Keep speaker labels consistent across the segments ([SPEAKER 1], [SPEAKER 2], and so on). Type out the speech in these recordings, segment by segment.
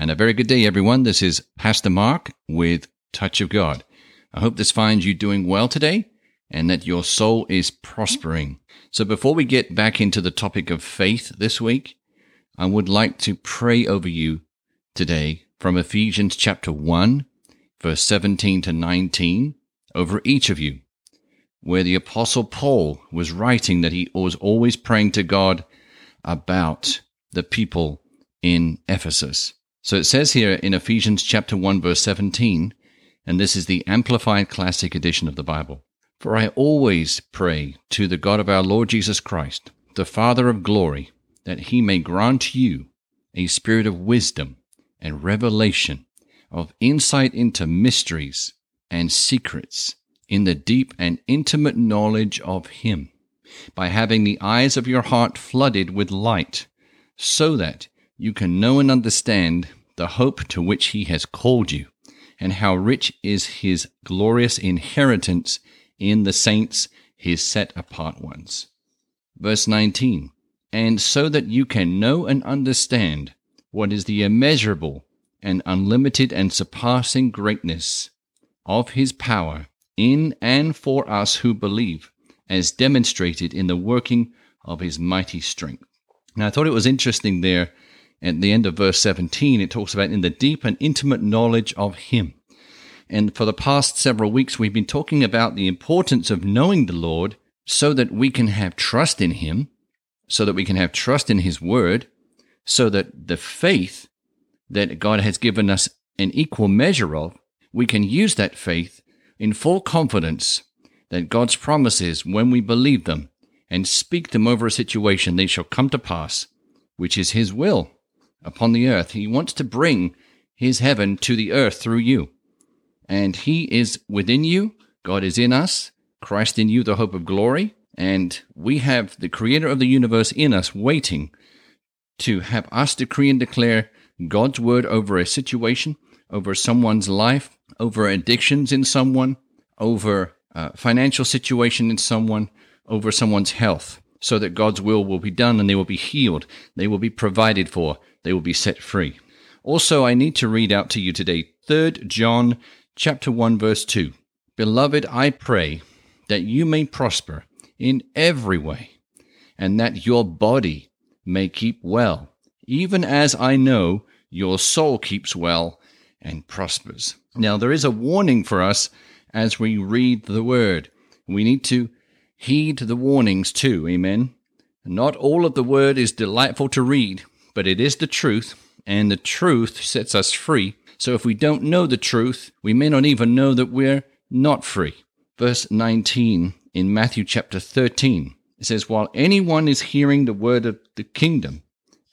[SPEAKER 1] And a very good day, everyone. This is Pastor Mark with Touch of God. I hope this finds you doing well today and that your soul is prospering. So before we get back into the topic of faith this week, I would like to pray over you today from Ephesians chapter 1, verse 17 to 19, over each of you, where the apostle Paul was writing that he was always praying to God about the people in Ephesus. So it says here in Ephesians chapter 1 verse 17, and this is the Amplified Classic Edition of the Bible. For I always pray to the God of our Lord Jesus Christ, the Father of glory, that he may grant you a spirit of wisdom and revelation, of insight into mysteries and secrets, in the deep and intimate knowledge of him, by having the eyes of your heart flooded with light, so that you can know and understand the hope to which he has called you, and how rich is his glorious inheritance in the saints, his set apart ones. Verse 19, and so that you can know and understand what is the immeasurable and unlimited and surpassing greatness of his power in and for us who believe, as demonstrated in the working of his mighty strength. Now, I thought it was interesting there at the end of verse 17, it talks about in the deep and intimate knowledge of him. And for the past several weeks, we've been talking about the importance of knowing the Lord so that we can have trust in him, so that we can have trust in his word, so that the faith that God has given us an equal measure of, we can use that faith in full confidence that God's promises, when we believe them and speak them over a situation, they shall come to pass, which is His will upon the earth. He wants to bring His heaven to the earth through you. And He is within you, God is in us, Christ in you, the hope of glory. And we have the Creator of the universe in us waiting to have us decree and declare God's word over a situation, over someone's life, over addictions in someone, over a financial situation in someone, over someone's health, so that God's will will be done and they will be healed, they will be provided for, they will be set free. Also, I need to read out to you today 3 John chapter 1 verse 2. Beloved, I pray that you may prosper in every way, and that your body may keep well, even as I know your soul keeps well and prospers. Now, there is a warning for us as we read the word. We need to heed the warnings too. Amen. Not all of the word is delightful to read, but it is the truth, and the truth sets us free. So if we don't know the truth, we may not even know that we're not free. Verse 19 in Matthew chapter 13 it says, While anyone is hearing the word of the kingdom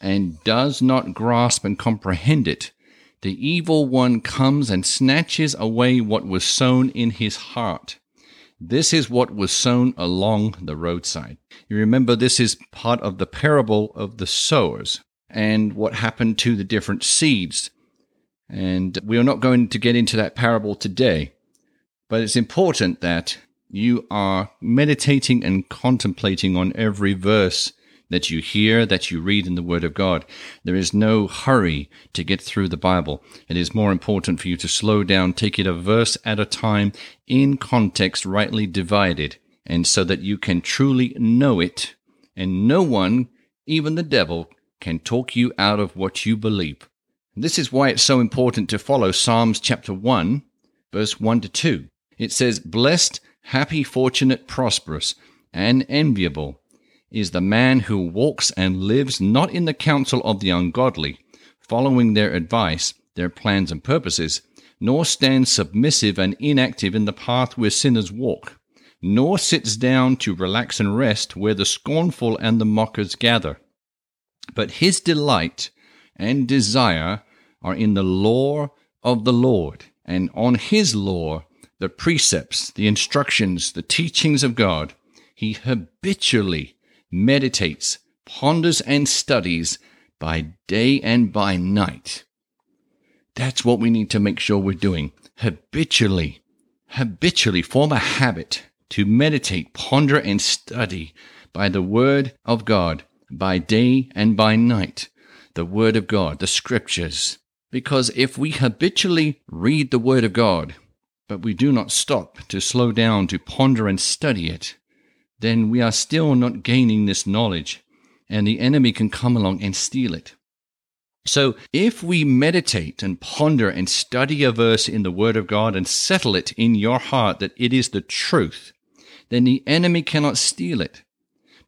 [SPEAKER 1] and does not grasp and comprehend it, the evil one comes and snatches away what was sown in his heart. This is what was sown along the roadside. You remember, this is part of the parable of the sowers and what happened to the different seeds. And we are not going to get into that parable today, but it's important that you are meditating and contemplating on every verse that you hear, that you read in the Word of God. There is no hurry to get through the Bible. It is more important for you to slow down, take it a verse at a time, in context, rightly divided, and so that you can truly know it, and no one, even the devil, can talk you out of what you believe. This is why it's so important to follow Psalms chapter 1, verse 1 to 2. It says, Blessed, happy, fortunate, prosperous, and enviable is the man who walks and lives not in the counsel of the ungodly, following their advice, their plans and purposes, nor stands submissive and inactive in the path where sinners walk, nor sits down to relax and rest where the scornful and the mockers gather. But his delight and desire are in the law of the Lord, and on his law, the precepts, the instructions, the teachings of God, he habitually meditates, ponders, and studies by day and by night. That's what we need to make sure we're doing. Habitually, habitually form a habit to meditate, ponder, and study by the Word of God by day and by night. The Word of God, the Scriptures. Because if we habitually read the Word of God, but we do not stop to slow down to ponder and study it, then we are still not gaining this knowledge, and the enemy can come along and steal it. So, if we meditate and ponder and study a verse in the Word of God and settle it in your heart that it is the truth, then the enemy cannot steal it.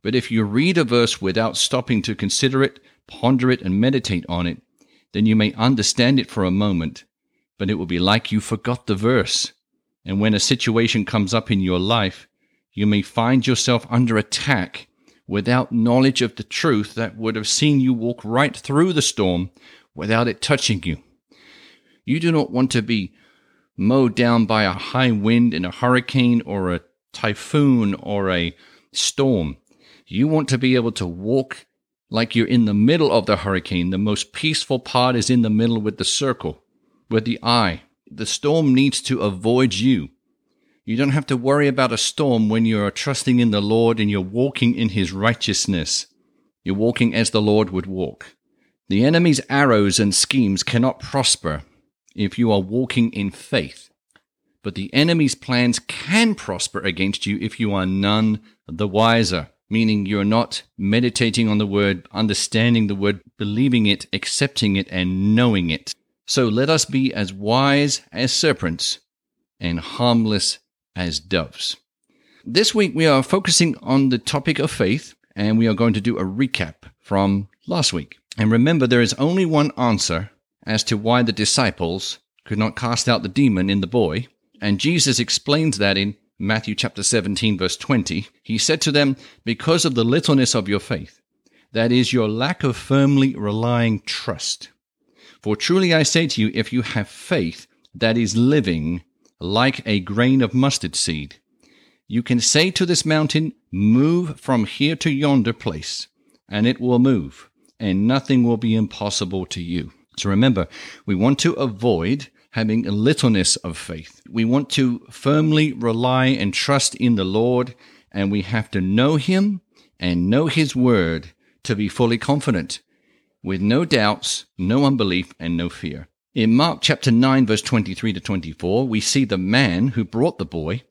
[SPEAKER 1] But if you read a verse without stopping to consider it, ponder it, and meditate on it, then you may understand it for a moment, but it will be like you forgot the verse. And when a situation comes up in your life, you may find yourself under attack without knowledge of the truth that would have seen you walk right through the storm without it touching you. You do not want to be mowed down by a high wind in a hurricane or a typhoon or a storm. You want to be able to walk like you're in the middle of the hurricane. The most peaceful part is in the middle with the circle, with the eye. The storm needs to avoid you. You don't have to worry about a storm when you are trusting in the Lord and you're walking in His righteousness. You're walking as the Lord would walk. The enemy's arrows and schemes cannot prosper if you are walking in faith. But the enemy's plans can prosper against you if you are none the wiser, meaning you're not meditating on the word, understanding the word, believing it, accepting it, and knowing it. So let us be as wise as serpents and harmless as doves. This week we are focusing on the topic of faith and we are going to do a recap from last week. And remember, there is only one answer as to why the disciples could not cast out the demon in the boy. And Jesus explains that in Matthew chapter 17, verse 20. He said to them, Because of the littleness of your faith, that is, your lack of firmly relying trust. For truly I say to you, if you have faith that is living like a grain of mustard seed. You can say to this mountain, Move from here to yonder place, and it will move, and nothing will be impossible to you. So remember, we want to avoid having a littleness of faith. We want to firmly rely and trust in the Lord, and we have to know Him and know His Word to be fully confident, with no doubts, no unbelief, and no fear. In Mark chapter 9, verse 23 to 24, we see the man who brought the boy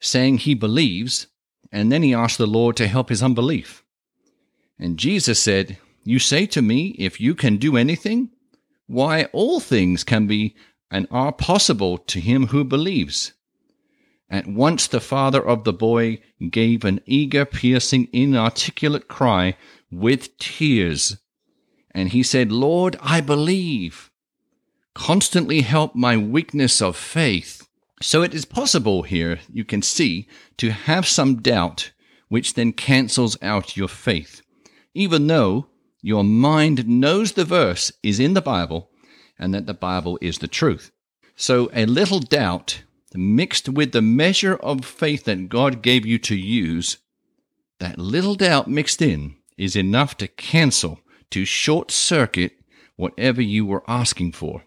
[SPEAKER 1] saying he believes, and then he asked the Lord to help his unbelief. And Jesus said, You say to me, if you can do anything? Why, all things can be and are possible to him who believes. At once the father of the boy gave an eager, piercing, inarticulate cry with tears. And he said, Lord, I believe constantly help my weakness of faith. So it is possible here, you can see, to have some doubt, which then cancels out your faith. Even though your mind knows the verse is in the Bible and that the Bible is the truth. So a little doubt mixed with the measure of faith that God gave you to use, that little doubt mixed in is enough to cancel, to short circuit whatever you were asking for.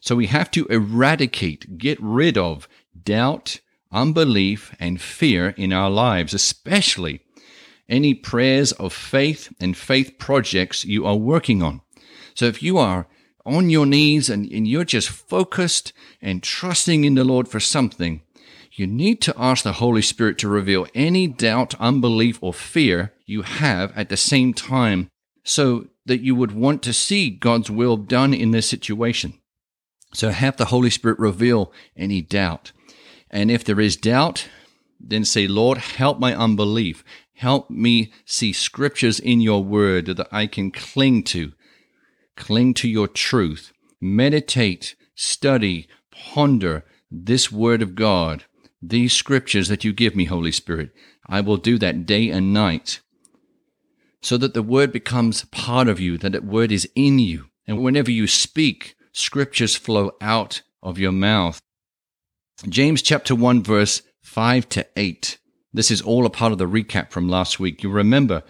[SPEAKER 1] So we have to eradicate, get rid of doubt, unbelief, and fear in our lives, especially any prayers of faith and faith projects you are working on. So if you are on your knees and, and you're just focused and trusting in the Lord for something, you need to ask the Holy Spirit to reveal any doubt, unbelief, or fear you have at the same time so that you would want to see God's will done in this situation. So have the Holy Spirit reveal any doubt. And if there is doubt, then say, Lord, help my unbelief. Help me see scriptures in your word that I can cling to. Cling to your truth. Meditate, study, ponder this word of God, these scriptures that you give me, Holy Spirit. I will do that day and night so that the word becomes part of you, that the word is in you. And whenever you speak, scriptures flow out of your mouth. James chapter 1 verse 5 to 8. This is all a part of the recap from last week. You remember,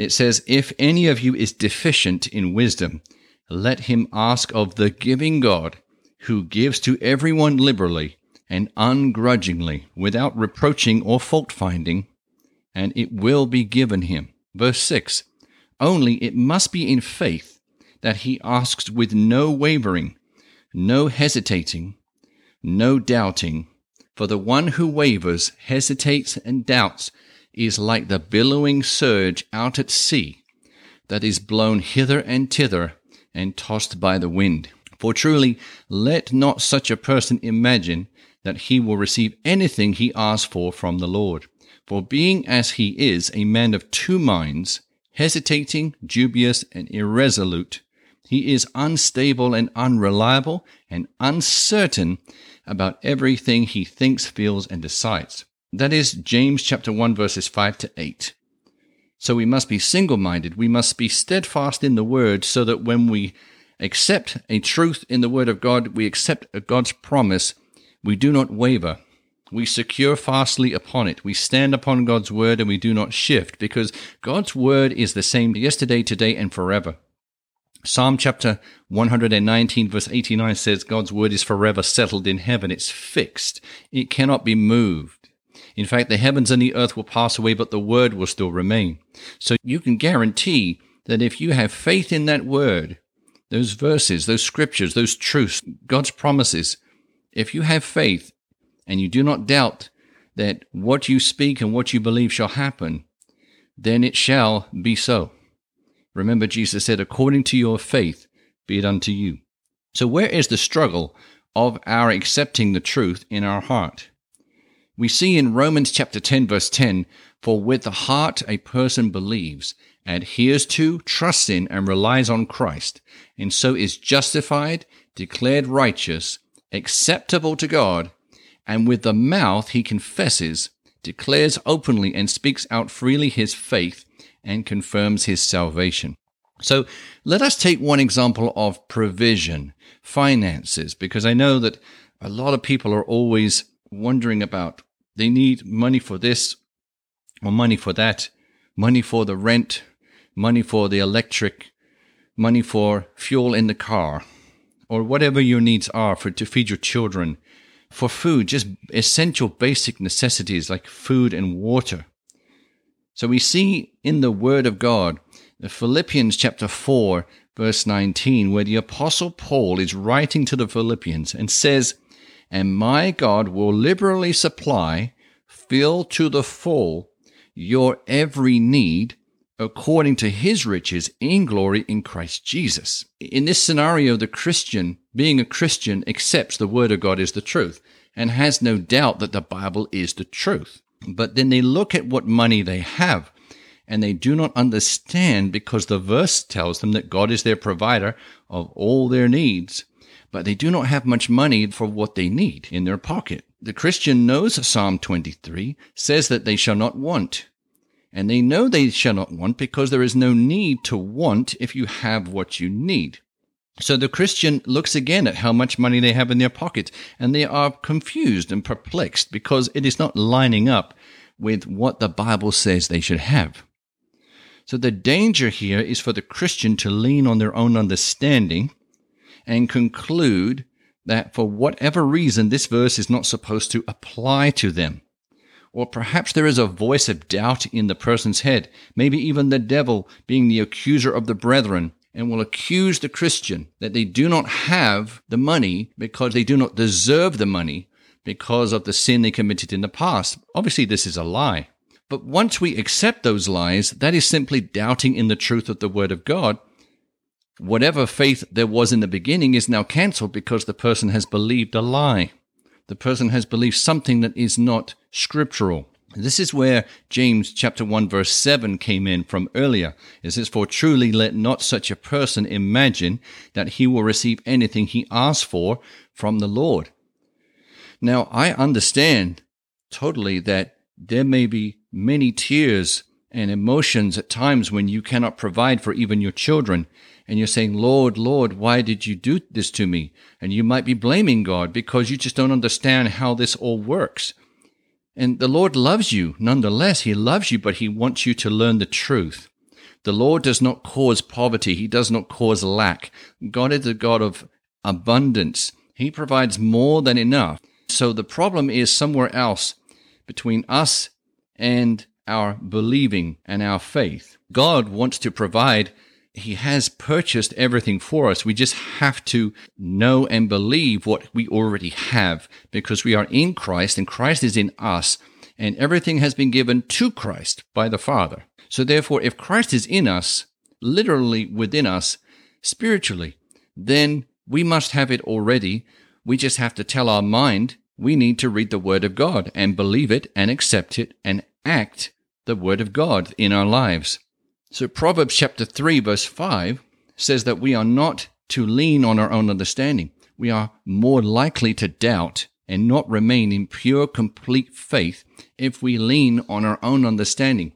[SPEAKER 1] it says, If any of you is deficient in wisdom, let him ask of the giving God, who gives to everyone liberally and ungrudgingly, without reproaching or fault finding, and it will be given him. Verse 6 Only it must be in faith that he asks with no wavering, no hesitating, no doubting. For the one who wavers, hesitates, and doubts is like the billowing surge out at sea that is blown hither and thither and tossed by the wind. For truly, let not such a person imagine that he will receive anything he asks for from the Lord. For being as he is a man of two minds, hesitating, dubious, and irresolute, he is unstable and unreliable and uncertain about everything he thinks, feels, and decides. That is James chapter 1 verses 5 to 8. So we must be single minded. We must be steadfast in the word so that when we accept a truth in the word of God, we accept God's promise, we do not waver. We secure fastly upon it. We stand upon God's word and we do not shift because God's word is the same yesterday, today, and forever. Psalm chapter 119 verse 89 says God's word is forever settled in heaven. It's fixed. It cannot be moved. In fact, the heavens and the earth will pass away, but the word will still remain. So you can guarantee that if you have faith in that word, those verses, those scriptures, those truths, God's promises, if you have faith and you do not doubt that what you speak and what you believe shall happen, then it shall be so. Remember, Jesus said, according to your faith, be it unto you. So, where is the struggle of our accepting the truth in our heart? We see in Romans chapter 10, verse 10 For with the heart a person believes, adheres to, trusts in, and relies on Christ, and so is justified, declared righteous, acceptable to God, and with the mouth he confesses, declares openly, and speaks out freely his faith and confirms his salvation. So let us take one example of provision, finances, because I know that a lot of people are always wondering about they need money for this or money for that, money for the rent, money for the electric, money for fuel in the car, or whatever your needs are for to feed your children, for food, just essential basic necessities like food and water. So we see in the Word of God, Philippians chapter 4, verse 19, where the Apostle Paul is writing to the Philippians and says, And my God will liberally supply, fill to the full, your every need according to his riches in glory in Christ Jesus. In this scenario, the Christian, being a Christian, accepts the Word of God is the truth and has no doubt that the Bible is the truth. But then they look at what money they have and they do not understand because the verse tells them that God is their provider of all their needs, but they do not have much money for what they need in their pocket. The Christian knows Psalm 23 says that they shall not want. And they know they shall not want because there is no need to want if you have what you need. So the Christian looks again at how much money they have in their pocket and they are confused and perplexed because it is not lining up with what the Bible says they should have. So the danger here is for the Christian to lean on their own understanding and conclude that for whatever reason this verse is not supposed to apply to them. Or perhaps there is a voice of doubt in the person's head, maybe even the devil being the accuser of the brethren and will accuse the Christian that they do not have the money because they do not deserve the money because of the sin they committed in the past. Obviously, this is a lie. But once we accept those lies, that is simply doubting in the truth of the Word of God. Whatever faith there was in the beginning is now cancelled because the person has believed a lie. The person has believed something that is not scriptural. This is where James chapter 1 verse 7 came in from earlier. It says, For truly let not such a person imagine that he will receive anything he asks for from the Lord. Now, I understand totally that there may be many tears and emotions at times when you cannot provide for even your children. And you're saying, Lord, Lord, why did you do this to me? And you might be blaming God because you just don't understand how this all works. And the Lord loves you nonetheless. He loves you, but He wants you to learn the truth. The Lord does not cause poverty. He does not cause lack. God is a God of abundance. He provides more than enough. So the problem is somewhere else between us and our believing and our faith. God wants to provide He has purchased everything for us. We just have to know and believe what we already have because we are in Christ and Christ is in us and everything has been given to Christ by the Father. So therefore, if Christ is in us, literally within us, spiritually, then we must have it already. We just have to tell our mind we need to read the Word of God and believe it and accept it and act the Word of God in our lives. So Proverbs chapter 3 verse 5 says that we are not to lean on our own understanding. We are more likely to doubt and not remain in pure, complete faith if we lean on our own understanding.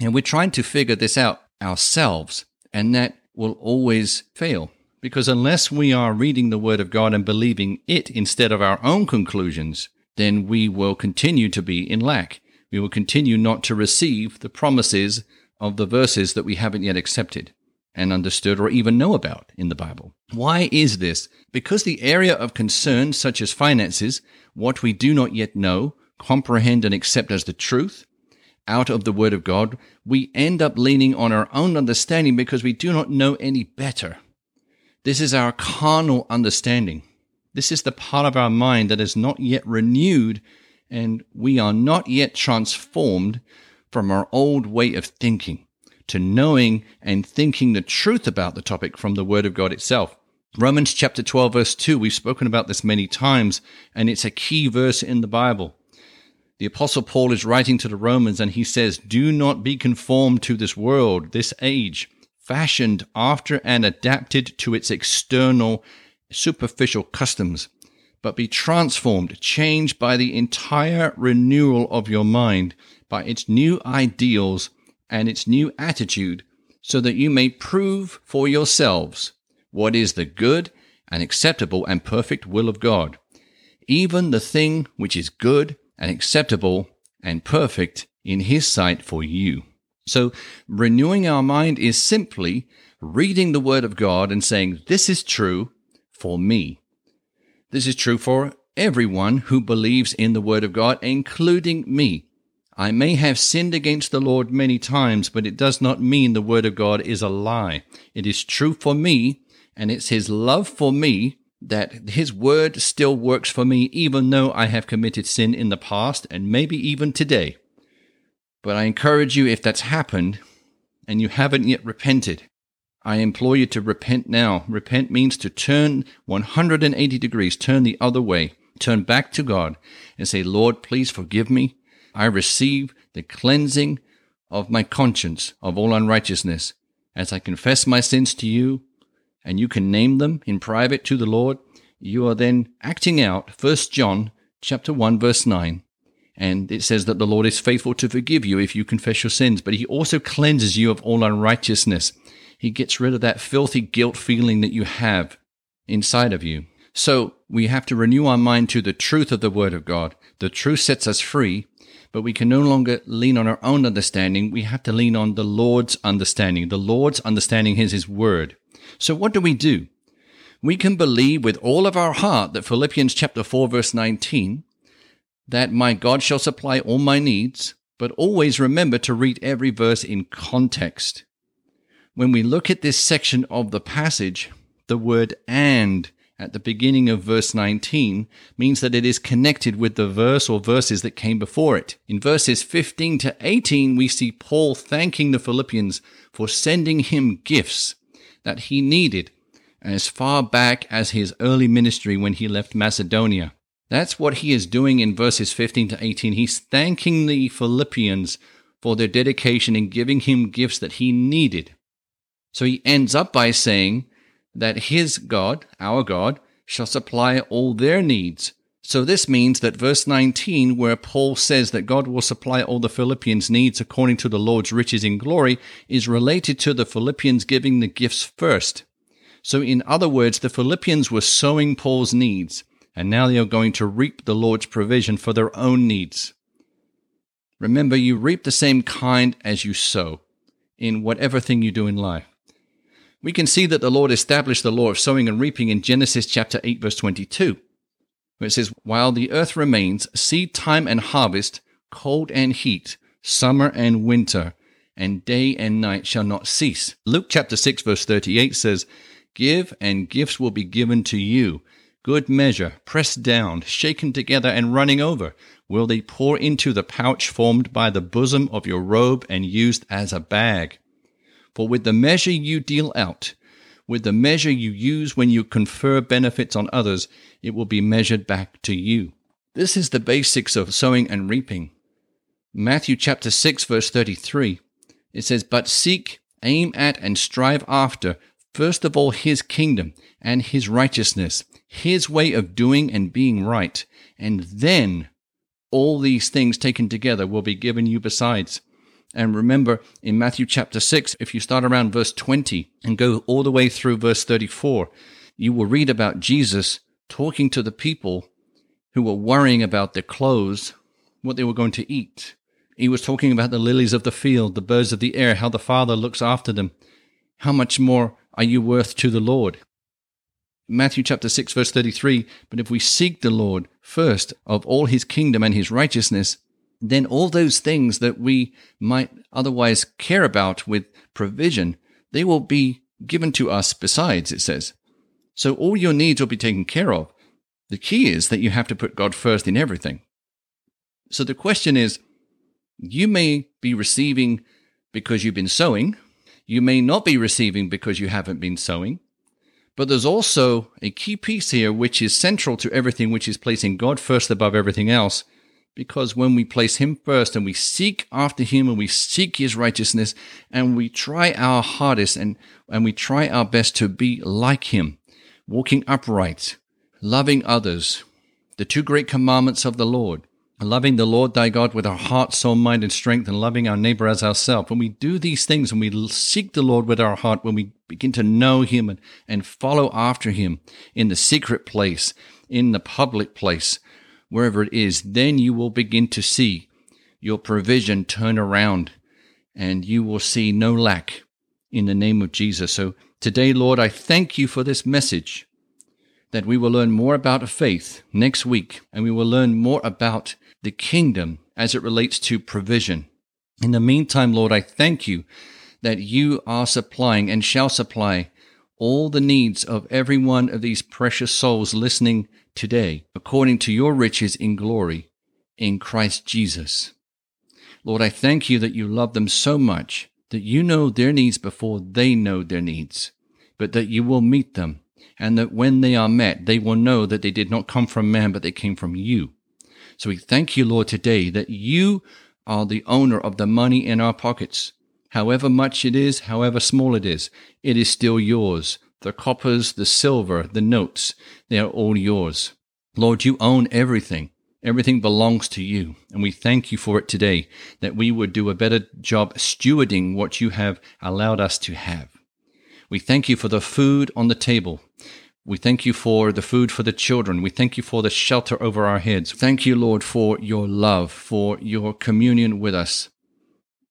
[SPEAKER 1] And we're trying to figure this out ourselves, and that will always fail. Because unless we are reading the Word of God and believing it instead of our own conclusions, then we will continue to be in lack. We will continue not to receive the promises of the verses that we haven't yet accepted and understood or even know about in the Bible. Why is this? Because the area of concern, such as finances, what we do not yet know, comprehend, and accept as the truth, out of the Word of God, we end up leaning on our own understanding because we do not know any better. This is our carnal understanding. This is the part of our mind that is not yet renewed, and we are not yet transformed from our old way of thinking to knowing and thinking the truth about the topic from the Word of God itself. Romans chapter 12, verse 2, we've spoken about this many times, and it's a key verse in the Bible. The Apostle Paul is writing to the Romans, and he says, Do not be conformed to this world, this age fashioned after and adapted to its external, superficial customs, but be transformed, changed by the entire renewal of your mind, by its new ideals and its new attitude, so that you may prove for yourselves what is the good and acceptable and perfect will of God, even the thing which is good and acceptable and perfect in His sight for you. So, renewing our mind is simply reading the Word of God and saying, This is true for me. This is true for everyone who believes in the Word of God, including me. I may have sinned against the Lord many times, but it does not mean the Word of God is a lie. It is true for me, and it's His love for me that His Word still works for me, even though I have committed sin in the past and maybe even today. But I encourage you, if that's happened and you haven't yet repented, I implore you to repent now. Repent means to turn 180 degrees, turn the other way, turn back to God and say, Lord, please forgive me. I receive the cleansing of my conscience of all unrighteousness as I confess my sins to you and you can name them in private to the Lord. You are then acting out 1 John chapter 1 verse 9 and it says that the Lord is faithful to forgive you if you confess your sins, but he also cleanses you of all unrighteousness. He gets rid of that filthy guilt feeling that you have inside of you. So we have to renew our mind to the truth of the Word of God. The truth sets us free, but we can no longer lean on our own understanding. We have to lean on the Lord's understanding. The Lord's understanding is His Word. So what do we do? We can believe with all of our heart that Philippians chapter 4 verse 19 that my God shall supply all my needs, but always remember to read every verse in context. When we look at this section of the passage, the word and at the beginning of verse 19 means that it is connected with the verse or verses that came before it. In verses 15 to 18, we see Paul thanking the Philippians for sending him gifts that he needed as far back as his early ministry when he left Macedonia. That's what he is doing in verses 15 to 18. He's thanking the Philippians for their dedication in giving him gifts that he needed. So he ends up by saying that his God, our God, shall supply all their needs. So this means that verse 19, where Paul says that God will supply all the Philippians' needs according to the Lord's riches in glory, is related to the Philippians giving the gifts first. So in other words, the Philippians were sowing Paul's needs and now they are going to reap the Lord's provision for their own needs. Remember, you reap the same kind as you sow in whatever thing you do in life. We can see that the Lord established the law of sowing and reaping in Genesis chapter 8 verse 22, where it says, While the earth remains, seed time and harvest, cold and heat, summer and winter, and day and night shall not cease. Luke chapter 6, verse 38 says, Give, and gifts will be given to you. Good measure, pressed down, shaken together, and running over, will they pour into the pouch formed by the bosom of your robe and used as a bag. For with the measure you deal out, with the measure you use when you confer benefits on others, it will be measured back to you. This is the basics of sowing and reaping. Matthew chapter 6 verse 33. It says, "But seek, aim at and strive after first of all his kingdom and his righteousness, his way of doing and being right, and then all these things taken together will be given you besides." And remember in Matthew chapter 6, if you start around verse 20 and go all the way through verse 34, you will read about Jesus talking to the people who were worrying about their clothes, what they were going to eat. He was talking about the lilies of the field, the birds of the air, how the Father looks after them. How much more are you worth to the Lord? Matthew chapter 6 verse 33, but if we seek the Lord first of all his kingdom and his righteousness, then all those things that we might otherwise care about with provision, they will be given to us besides, it says. So all your needs will be taken care of. The key is that you have to put God first in everything. So the question is you may be receiving because you've been sowing, you may not be receiving because you haven't been sowing. But there's also a key piece here which is central to everything, which is placing God first above everything else because when we place Him first and we seek after Him and we seek His righteousness and we try our hardest and, and we try our best to be like Him, walking upright, loving others, the two great commandments of the Lord, loving the Lord thy God with our heart, soul, mind, and strength, and loving our neighbor as ourselves. When we do these things, when we seek the Lord with our heart, when we begin to know Him and, and follow after Him in the secret place, in the public place, wherever it is, then you will begin to see your provision turn around and you will see no lack in the name of Jesus. So today, Lord, I thank you for this message that we will learn more about faith next week and we will learn more about the kingdom as it relates to provision. In the meantime, Lord, I thank you that you are supplying and shall supply all the needs of every one of these precious souls listening today, according to your riches in glory in Christ Jesus. Lord, I thank you that you love them so much that you know their needs before they know their needs, but that you will meet them, and that when they are met, they will know that they did not come from man, but they came from you. So we thank you, Lord, today that you are the owner of the money in our pockets. However much it is, however small it is, it is still yours. The coppers, the silver, the notes, they are all yours. Lord, you own everything. Everything belongs to you. And we thank you for it today, that we would do a better job stewarding what you have allowed us to have. We thank you for the food on the table. We thank you for the food for the children. We thank you for the shelter over our heads. Thank you, Lord, for your love, for your communion with us.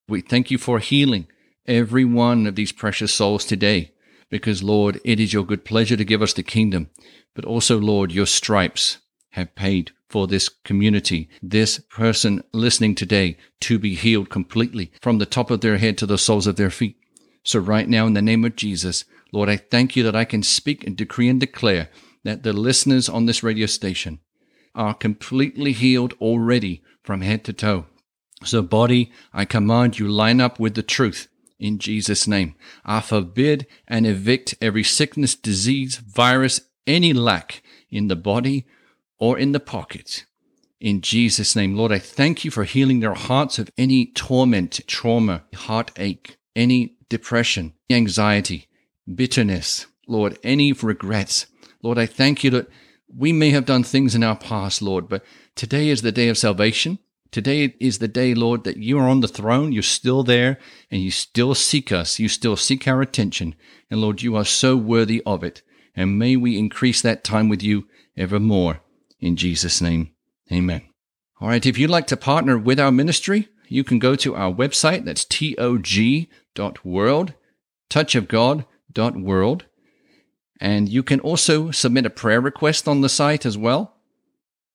[SPEAKER 1] We thank you for healing every one of these precious souls today, because, Lord, it is your good pleasure to give us the kingdom. But also, Lord, your stripes have paid for this community, this person listening today to be healed completely from the top of their head to the soles of their feet. So, right now, in the name of Jesus, Lord, I thank you that I can speak and decree and declare that the listeners on this radio station are completely healed already from head to toe. So, body, I command you line up with the truth in Jesus' name. I forbid and evict every sickness, disease, virus, any lack in the body or in the pocket. In Jesus' name, Lord, I thank you for healing their hearts of any torment, trauma, heartache, any depression, anxiety, bitterness, Lord, any regrets. Lord, I thank you that we may have done things in our past, Lord, but today is the day of salvation. Today is the day, Lord, that you are on the throne. You're still there and you still seek us. You still seek our attention. And Lord, you are so worthy of it. And may we increase that time with you evermore. In Jesus' name, amen. All right. If you'd like to partner with our ministry, you can go to our website. That's tog.world, world, And you can also submit a prayer request on the site as well.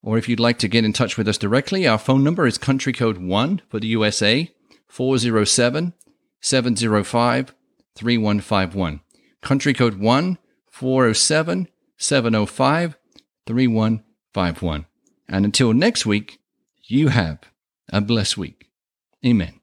[SPEAKER 1] Or if you'd like to get in touch with us directly, our phone number is country code 1 for the USA 407 705 3151. Country code 1 407 705 3151. And until next week, you have a blessed week. Amen.